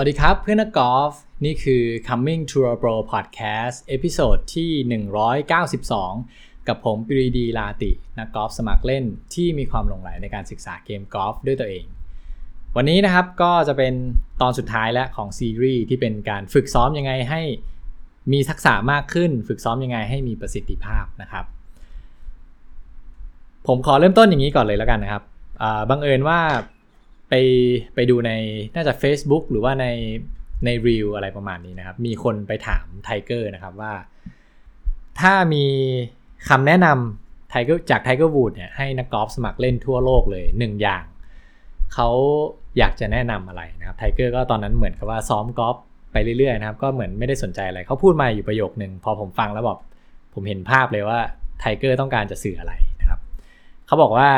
สวัสดีครับเพื่อนนักกอล์ฟนี่คือ Coming to a Pro Podcast episode ที่ 192 กับผมปรีดีลาติ นักกอล์ฟสมัครเล่นที่มีความหลงใหลในการศึกษาเกมกอล์ฟด้วยตัวเอง วันนี้นะครับก็จะเป็นตอนสุดท้ายและของซีรีส์ที่เป็นการฝึกซ้อมยังไงให้มีทักษะมากขึ้น ฝึกซ้อมยังไงให้มีประสิทธิภาพนะครับ ผมขอเริ่มต้นอย่างนี้ก่อนเลยแล้วกันนะครับบังเอิญว่า ไปไปดูในน่าจะ Facebook หรือว่าในใน Reel อะไรประมาณนี้นะครับ มีคนไปถามไทเกอร์นะครับว่า ถ้ามีคำแนะนำไทเกอร์จากไทเกอร์วูดเนี่ยให้นักกอล์ฟสมัครเล่นทั่วโลกเลยหนึ่งอย่าง เขาอยากจะแนะนำอะไรนะครับไทเกอร์ก็ตอนนั้นเหมือนกับว่าซ้อมกอล์ฟไปเรื่อยๆนะครับ ก็เหมือนไม่ได้สนใจอะไรเขาพูดมาอยู่ประโยคหนึ่งพอผมฟังแล้วบอกผมเห็นภาพเลยว่าไทเกอร์ต้องการจะสื่ออะไรนะครับ เขาบอกว่า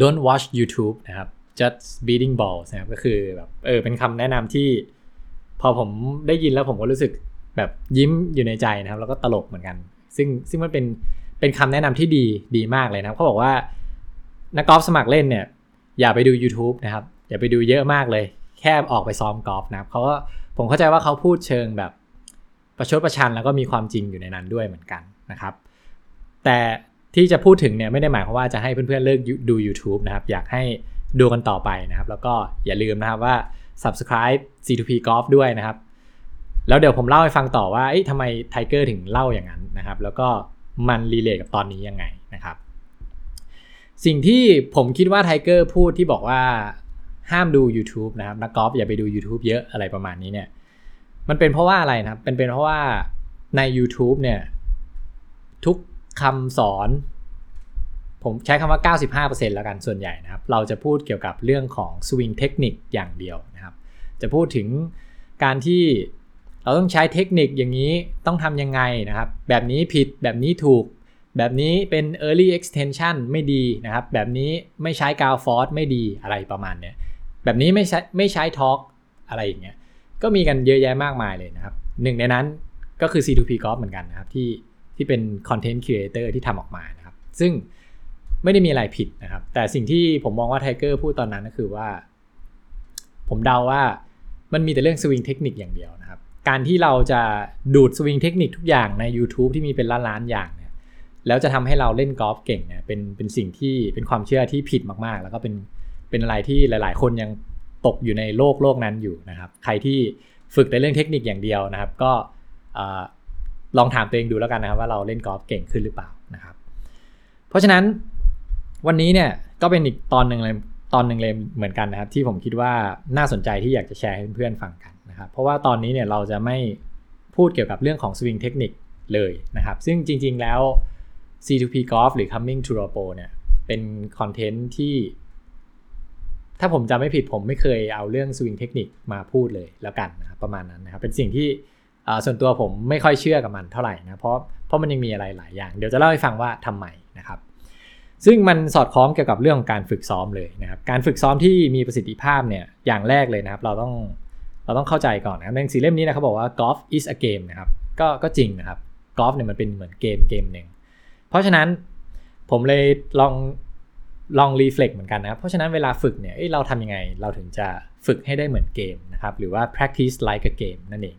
don't watch YouTube นะครับ just beating balls นะครับก็คือแบบเออเป็นคำแนะนำที่ พอผมได้ยินแล้วผมก็รู้สึกแบบยิ้มอยู่ในใจนะครับ แล้วก็ตลกเหมือนกัน ซึ่งซึ่งมันเป็นเป็นคำแนะนำที่ดีดีมากเลยนะครับเขาบอกว่านักกอล์ฟสมัครเล่นเนี่ยอย่าไปดู YouTube นะครับ อย่าไปดูเยอะมากเลย แค่ออกไปซ้อมกอล์ฟนะครับเขาก็ผมเข้าใจว่าเขาพูดเชิงแบบประชดประชันแล้วก็มีความจริงอยู่ในนั้นด้วยเหมือนกันนะครับ แต่ ที่จะพูดถึงเนี่ยไม่ได้หมายความว่าจะให้เพื่อนๆเลิกดู YouTube นะครับอยากให้ดูกันต่อไปนะครับ แล้วก็อย่าลืมนะครับว่า subscribe C2P Golf ด้วยนะครับ แล้วเดี๋ยวผมเล่าให้ฟังต่อว่าทำไมไทเกอร์ถึงเล่าอย่างนั้นนะครับ แล้วก็มัน relate กับตอนนี้ยังไงนะครับ สิ่งที่ผมคิดว่าไทเกอร์พูดที่บอกว่าห้ามดู YouTube นะครับนักกอล์ฟอย่าไปดู YouTube เยอะอะไรประมาณนี้เนี่ย มันเป็นเพราะว่าอะไรนะครับเป็นเป็นเพราะว่าใน YouTube เนี่ยทุก คำสอน ผมใช้คำว่า 95%แล้วกันส่วนใหญ่นะครับ เราจะพูดเกี่ยวกับเรื่องของสวิงเทคนิคอย่างเดียวนะครับ จะพูดถึงการที่เราต้องใช้เทคนิคอย่างนี้ต้องทำยังไงนะครับ แบบนี้ผิดแบบนี้ถูก แบบนี้เป็น early extension ไม่ดีนะครับ แบบนี้ไม่ใช้กาวฟอร์สไม่ดีอะไรประมาณเนี้ยแบบนี้ไม่ใช้ไม่ใช้ torque อะไรอย่างเงี้ยก็มีกันเยอะแยะมากมายเลยนะครับหนึ่งในนั้นก็คือ C2P Golf เหมือนกันนะครับที่ ที่เป็น content creator ที่ทำออกมานะครับ ซึ่งไม่ได้มีอะไรผิดนะครับ แต่สิ่งที่ผมมองว่าไทเกอร์พูดตอนนั้นก็คือว่า ผมเดาว่ามันมีแต่เรื่อง swing technique อย่างเดียวนะครับ การที่เราจะดู swing technique ทุกอย่างใน YouTube ที่มีเป็นล้านล้านอย่างเนี่ยแล้วจะทำให้เราเล่นกอล์ฟเก่งเนี่ยเป็นเป็นสิ่งที่เป็นความเชื่อที่ผิดมากๆ แล้วก็เป็นเป็นอะไรที่หลาย ๆ คนยังตกอยู่ในโลกโลกนั้นอยู่นะครับ ใครที่ฝึกในเรื่องเทคนิคอย่างเดียวนะครับ ก็ ลองถามตัวเองดูแล้วกันนะครับว่าเราเล่นกอล์ฟเก่งขึ้นหรือเปล่านะครับ เพราะฉะนั้นวันนี้เนี่ยก็เป็นอีกตอนหนึ่งเลยตอนหนึ่งเลยเหมือนกันนะครับ ที่ผมคิดว่าน่าสนใจที่อยากจะแชร์ให้เพื่อนๆฟังกันนะครับ เพราะว่าตอนนี้เนี่ยเราจะไม่พูดเกี่ยวกับเรื่องของสวิงเทคนิคเลยนะครับ ซึ่งจริง ๆแล้ว C2P Golf หรือ Coming to r o p o เนี่ยเป็นคอนเทนต์ที่ ถ้าผมจำไม่ผิดผมไม่เคยเอาเรื่องสวิงเทคนิคมาพูดเลยแล้วกันนะครับประมาณนั้นนะครับเป็นสิ่งที่ ส่วนตัวผมไม่ค่อยเชื่อกับมันเท่าไหร่นะเพราะเพราะมันยังมีอะไรหลายอย่าง เดี๋ยวจะเล่าให้ฟังว่าทำไมนะครับ ซึ่งมันสอดคล้องเกี่ยวกับเรื่องของการฝึกซ้อมเลยนะครับการฝึกซ้อมที่มีประสิทธิภาพเนี่ยอย่างแรกเลยนะครับ เราต้องเราต้องเข้าใจก่อนนะหนังสือเล่มนี้นะเขาบอกว่า golf is a game นะครับก็ก็จริงนะครับกอล์ฟเนี่ยมันเป็นเหมือนเกมเกมหนึ่งเพราะฉะนั้นผมเลยลองลองรีเฟล็กเหมือนกันนะครับเพราะฉะนั้นเวลาฝึกเนี่ยเราทำยังไง เราถึงจะฝึกให้ได้เหมือนเกมนะครับ หรือว่า practice like a game นั่นเอง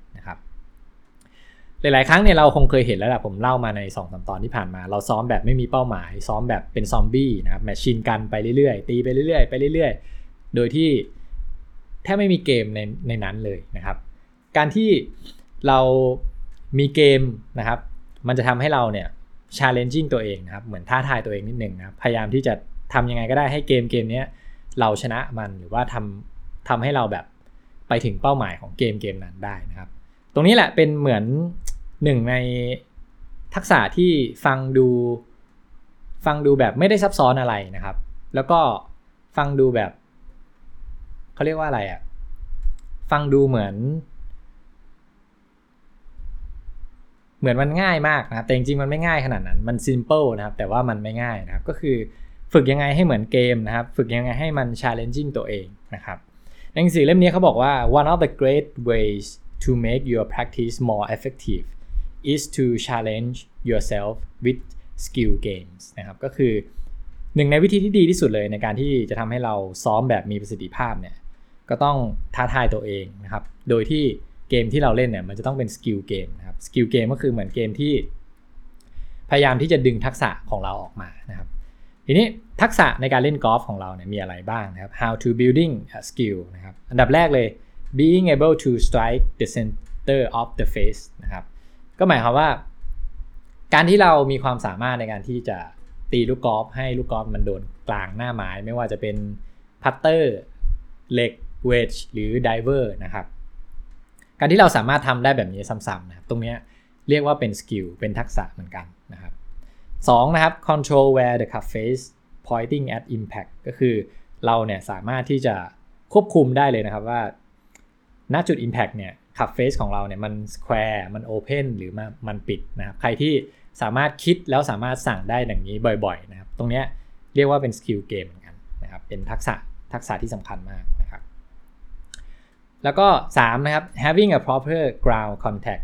หลาย ๆ ครั้งเนี่ยเราคงเคยเห็นแล้วแหละผมเล่ามาใน2อสตอนที่ผ่านมา เราซ้อมแบบไม่มีเป้าหมาย ซ้อมแบบเป็นซอมบี้นะครับแมชชีนกันไปเรื่อยๆ ตีไปเรื่อยๆ ไปเรื่อยๆ โดยที่แทบไม่มีเกมในในนั้นเลยนะครับ การที่เรามีเกมนะครับ มันจะทำให้เราเนี่ย challenging ตัวเองนะครับ เหมือนท้าทายตัวเองนิดหนึ่งนะครับ พยายามที่จะทำยังไงก็ได้ให้เกมเกมนี้เราชนะมันหรือว่าทำทำให้เราแบบไปถึงเป้าหมายของเกมเกมนั้นได้นะครับ ตรงนี้แหละเป็นเหมือน หนึ่งในทักษะที่ฟังดูฟังดูแบบไม่ได้ซับซ้อนอะไรนะครับ แล้วก็ฟังดูแบบเขาเรียกว่าอะไรอะ่ะฟังดูเหมือน เหมือนมันง่ายมากนะแต่จริงๆมันไม่ง่ายขนาดนั้นมันซิมเปิลนะครับแต่ว่ามันไม่ง่ายนะครับก็คือฝึกยังไงให้เหมือนเกมนะครับ ฝึกยังไงให้มัน challenging ตัวเองนะครับหนังสือเล่มนี้เขาบอกว่า one of the great ways to make your practice more effective is to challenge yourself with skill games นะครับก็คือหนึ่งในวิธีที่ดีที่สุดเลยในการที่จะทำให้เราซ้อมแบบมีประสิทธิภาพเนี่ยก็ต้องท้าทายตัวเองนะครับโดยที่เกมที่เราเล่นเนี่ยมันจะต้องเป็น skill game นะครับ skill game ก็คือเหมือนเกมที่ พยายามที่จะดึงทักษะของเราออกมานะครับทีนี้ทักษะในการเล่นกอล์ฟของเราเนี่ยมีอะไรบ้างนะครับ how to building a skill นะครับอันดับแรกเลย being able to strike the center of the face นะครับ ก็หมายความว่า การที่เรามีความสามารถในการที่จะตีลูกกอล์ฟให้ลูกกอล์ฟมันโดนกลางหน้าไม้ ไม่ว่าจะเป็น putter เหล็ก wedge หรือ driver นะครับ การที่เราสามารถทำได้แบบนี้ซ้ำๆนะครับตรงนี้เรียกว่าเป็น skill เป็นทักษะเหมือนกันนะครับสองนะครับ control where the club face pointing at impact ก็คือเราเนี่ยสามารถที่จะควบคุมได้เลยนะครับว่า ณจุด impact เนี่ย club face ของเราเนี่ยมัน square มัน open หรือมันมันปิดนะครับใครที่สามารถคิดแล้วสามารถสั่งได้อย่างนี้บ่อยๆนะครับตรงนี้เรียกว่าเป็น skill game เหมือนกันนะครับเป็นทักษะทักษะที่สำคัญมากนะครับ แล้วก็ 3 นะครับ having a proper ground contact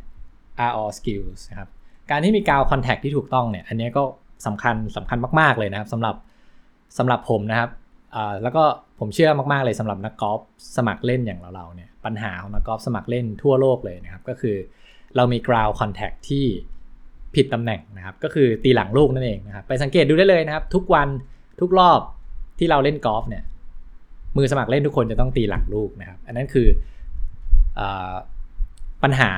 are all skills นะครับการที่มี ground contact ที่ถูกต้องเนี่ยอันนี้ก็สำคัญสำคัญมากๆเลยนะครับสำหรับสำหรับผมนะครับ แล้วก็ผมเชื่อมาก ๆ เลยสำหรับนักกอล์ฟสมัครเล่นอย่างเราๆเนี่ยปัญหาของนักกอล์ฟสมัครเล่นทั่วโลกเลยนะครับก็คือเรามี ground contact ที่ผิดตำแหน่งนะครับก็คือตีหลังลูกนั่นเองนะครับไปสังเกตดูได้เลยนะครับ ทุกวันทุกรอบที่เราเล่นกอล์ฟเนี่ยมือสมัครเล่นทุกคนจะต้องตีหลังลูกนะครับ อันนั้นคืออปัญหา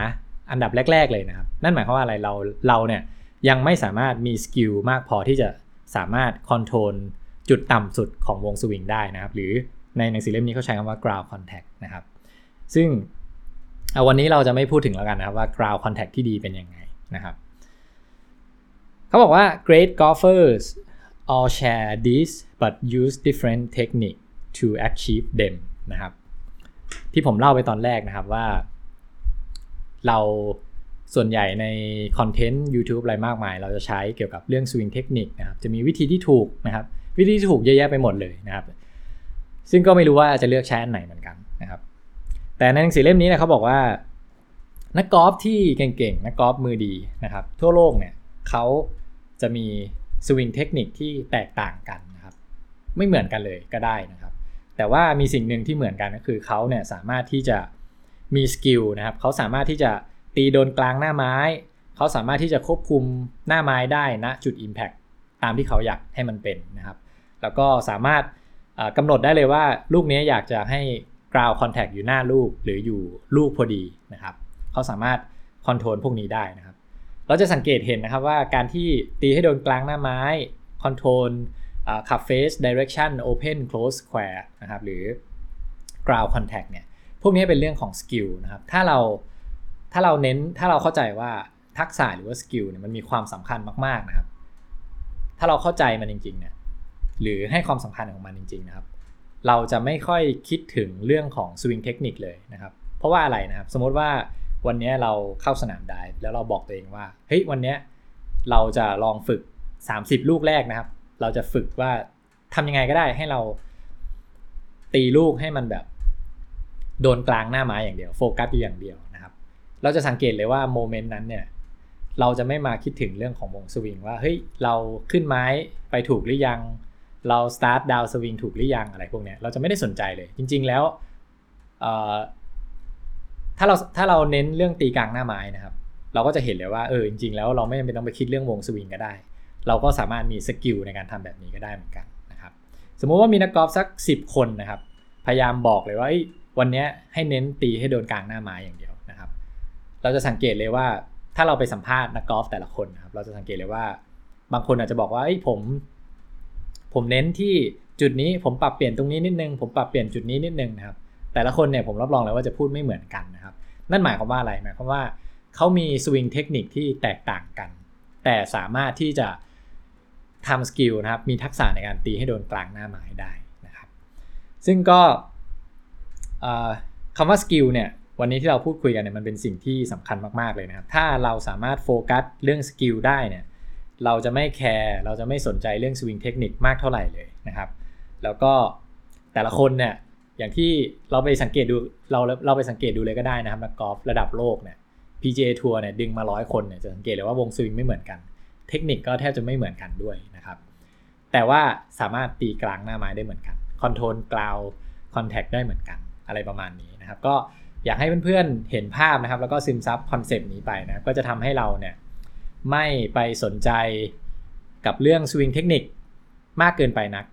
อันดับแรก ๆ เลยนะครับ นั่นหมายความว่าอะไรเราเราเนี่ยยังไม่สามารถมีสกิลมากพอที่จะสามารถคอนโทรล จุดต่ำสุดของวงสวิงได้นะครับ หรือในหนังสือเล่มนี้เขาใช้คำว่า ground contact นะครับ ซึ่งวันนี้เราจะไม่พูดถึงแล้วกันนะครับว่า ground contact ที่ดีเป็นยังไงนะครับเขาบอกว่า great golfers all share this but use different technique to achieve them นะครับ ที่ผมเล่าไปตอนแรกนะครับว่า เราส่วนใหญ่ในคอนเทนต์ YouTube อะไรมากมาย เราจะใช้เกี่ยวกับเรื่องสวิงเทคนิคนะครับ จะมีวิธีที่ถูกนะครับ วิธีถูกเยอะแยะไปหมดเลยนะครับ ซึ่งก็ไม่รู้ว่าจะเลือกใช้อันไหนเหมือนกันนะครับ แต่ในหนังสือเล่มนี้นะเขาบอกว่า นักกอล์ฟที่เก่งๆ นักกอล์ฟมือดีนะครับ ทั่วโลกเนี่ยเขาจะมีสวิงเทคนิคที่แตกต่างกันนะครับ ไม่เหมือนกันเลยก็ได้นะครับ แต่ว่ามีสิ่งหนึ่งที่เหมือนกันก็คือเขาเนี่ยสามารถที่จะมี skill นะครับเขาสามารถที่จะตีโดนกลางหน้าไม้ เขาสามารถที่จะควบคุมหน้าไม้ได้ณนะจุด Impact ตามที่เขาอยากให้มันเป็นนะครับ แล้วก็สามารถกำหนดได้เลยว่าลูกนี้อยากจะให้ ground contact อยู่หน้าลูกหรืออยู่ลูกพอดีนะครับเขาสามารถ control พวกนี้ได้นะครับ เราจะสังเกตเห็นนะครับว่าการที่ตีให้โดนกลางหน้าไม้ control club face direction open close square นะครับหรือground contact เนี่ยพวกนี้เป็นเรื่องของ skill นะครับถ้าเราถ้าเราเน้นถ้าเราเข้าใจว่าทักษะหรือว่า skill เนี่ยมันมีความสำคัญมากๆนะครับ ถ้าเราเข้าใจมันจริงๆเนี่ย หรือให้ความสำคัญของมันจริง ๆ นะครับ เราจะไม่ค่อยคิดถึงเรื่องของ swing technique เลยนะครับ เพราะว่าอะไรนะครับ สมมติว่าวันนี้เราเข้าสนามได้แล้วเราบอกตัวเองว่าเฮ้ยวันนี้เราจะลองฝึก 30 ลูกแรกนะครับ เราจะฝึกว่าทำยังไงก็ได้ให้เราตีลูกให้มันแบบโดนกลางหน้าไม้อย่างเดียวโฟกัสอยู่อย่างเดียวนะครับ เราจะสังเกตเลยว่าโมเมนต์นั้นเนี่ยเราจะไม่มาคิดถึงเรื่องของวงสวิงว่าเฮ้ยเราขึ้นไม้ไปถูกหรือยัง เราสตาร์ทดาวสวิงถูกหรือยังอะไรพวกเนี้ยเราจะไม่ได้สนใจเลย จริง ๆ แล้วถ้าเราถ้าเราเน้นเรื่องตีกลางหน้าไม้นะครับ เราก็จะเห็นเลยว่าเออจริง ๆ แล้วเราไม่จำเป็นต้องไปคิดเรื่องวงสวิงก็ได้ เราก็สามารถมีสกิลในการทำแบบนี้ก็ได้เหมือนกันนะครับสมมุติว่ามีนักกอล์ฟสัก 10 คนนะครับ พยายามบอกเลยว่าวันนี้ให้เน้นตีให้โดนกลางหน้าไม้อย่างเดียวนะครับ เราจะสังเกตเลยว่าถ้าเราไปสัมภาษณ์นักกอล์ฟแต่ละคนนะครับเราจะสังเกตเลยว่าบางคนอาจจะบอกว่าผม ผมเน้นที่จุดนี้ผมปรับเปลี่ยนตรงนี้นิดนึง ผมปรับเปลี่ยนจุดนี้นิดนึงนะครับ แต่ละคนเนี่ยผมรับรองเลยว่าจะพูดไม่เหมือนกันนะครับ นั่นหมายความว่าอะไรหมายความว่าเขามี swing technique ที่แตกต่างกัน แต่สามารถที่จะทำ skill นะครับ มีทักษะในการตีให้โดนกลางหน้าไม้ได้นะครับ ซึ่งก็คำว่า skill เนี่ยวันนี้ที่เราพูดคุยกันเนี่ยมันเป็นสิ่งที่สำคัญมาก ๆ เลยนะครับ ถ้าเราสามารถโฟกัสเรื่อง skill ได้เนี่ย เราจะไม่แคร์เราจะไม่สนใจเรื่อง swing technique มากเท่าไหร่เลยนะครับ แล้วก็แต่ละคนเนี่ยอย่างที่เราไปสังเกตดูเราเราไปสังเกตดูเลยก็ได้นะครับนักกอล์ฟระดับโลกเนี่ย PGA ทัวร์เนี่ยดึงมาร้อยคนเนี่ยจะสังเกตเลยว่าวงสวิงไม่เหมือนกัน เทคนิคก็แทบจะไม่เหมือนกันด้วยนะครับ แต่ว่าสามารถตีกลางหน้าไม้ได้เหมือนกัน control ground contact ได้เหมือนกันอะไรประมาณนี้นะครับ ก็อยากให้เพื่อนๆเห็นภาพนะครับ แล้วก็ซึมซับ concept นี้ไปนะก็จะทำให้เราเนี่ย ไม่ไปสนใจกับเรื่อง swing techniqueมากเกินไปนัก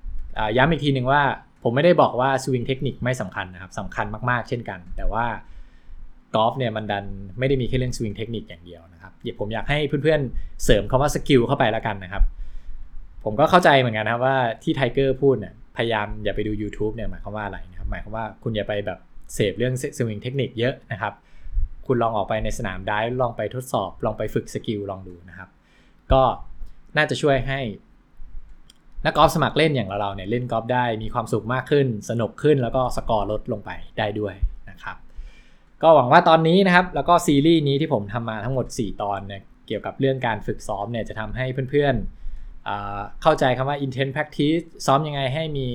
ย้ำอีกทีหนึ่งว่าผมไม่ได้บอกว่า swing technique ไม่สำคัญนะครับสำคัญมากๆ เช่นกัน แต่ว่ากอล์ฟเนี่ยมันดันไม่ได้มีแค่เรื่อง swing technique อย่างเดียวนะครับเดี๋ยวผมอยากให้เพื่อนๆเสริมคำว่า skill เข้าไปแล้วกันนะครับ ผมก็เข้าใจเหมือนกันนะครับว่าที่ไทเกอร์พูดเนี่ยพยายามอย่าไปดู YouTube เนี่ยหมายความว่าอะไรนะครับหมายความว่าคุณอย่าไปแบบเสพเรื่อง swing technique เยอะนะครับ คุณลองออกไปในสนามได้ลองไปทดสอบ ลองไปฝึก skill ลองดูนะครับ ก็น่าจะช่วยให้ นักกอล์ฟสมัครเล่นอย่างเราเนี่ยเล่นกอล์ฟได้มีความสุขมากขึ้น สนุกขึ้นแล้วก็สกอร์ลดลงไปได้ด้วยนะครับ ก็หวังว่าตอนนี้นะครับ แล้วก็ซีรีส์นี้ที่ผมทำมาทั้งหมด 4 ตอนเนี่ยเกี่ยวกับเรื่องการฝึกซ้อมเนี่ยจะทำให้เพื่อนๆเข้าใจคำว่า intent practice ซ้อมยังไงให้มี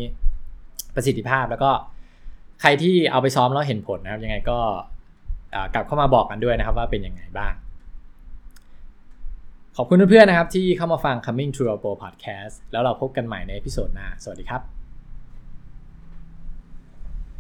ประสิทธิภาพแล้วก็ใครที่เอาไปซ้อมแล้วเห็นผลนะครับยังไงก็ กลับเข้ามาบอกกันด้วยนะครับว่าเป็นยังไงบ้าง ขอบคุณเพื่อนๆนะครับที่เข้ามาฟัง Coming to a Pro Podcast แล้วเราพบกันใหม่ในพิโซดหน้า สวัสดีครับ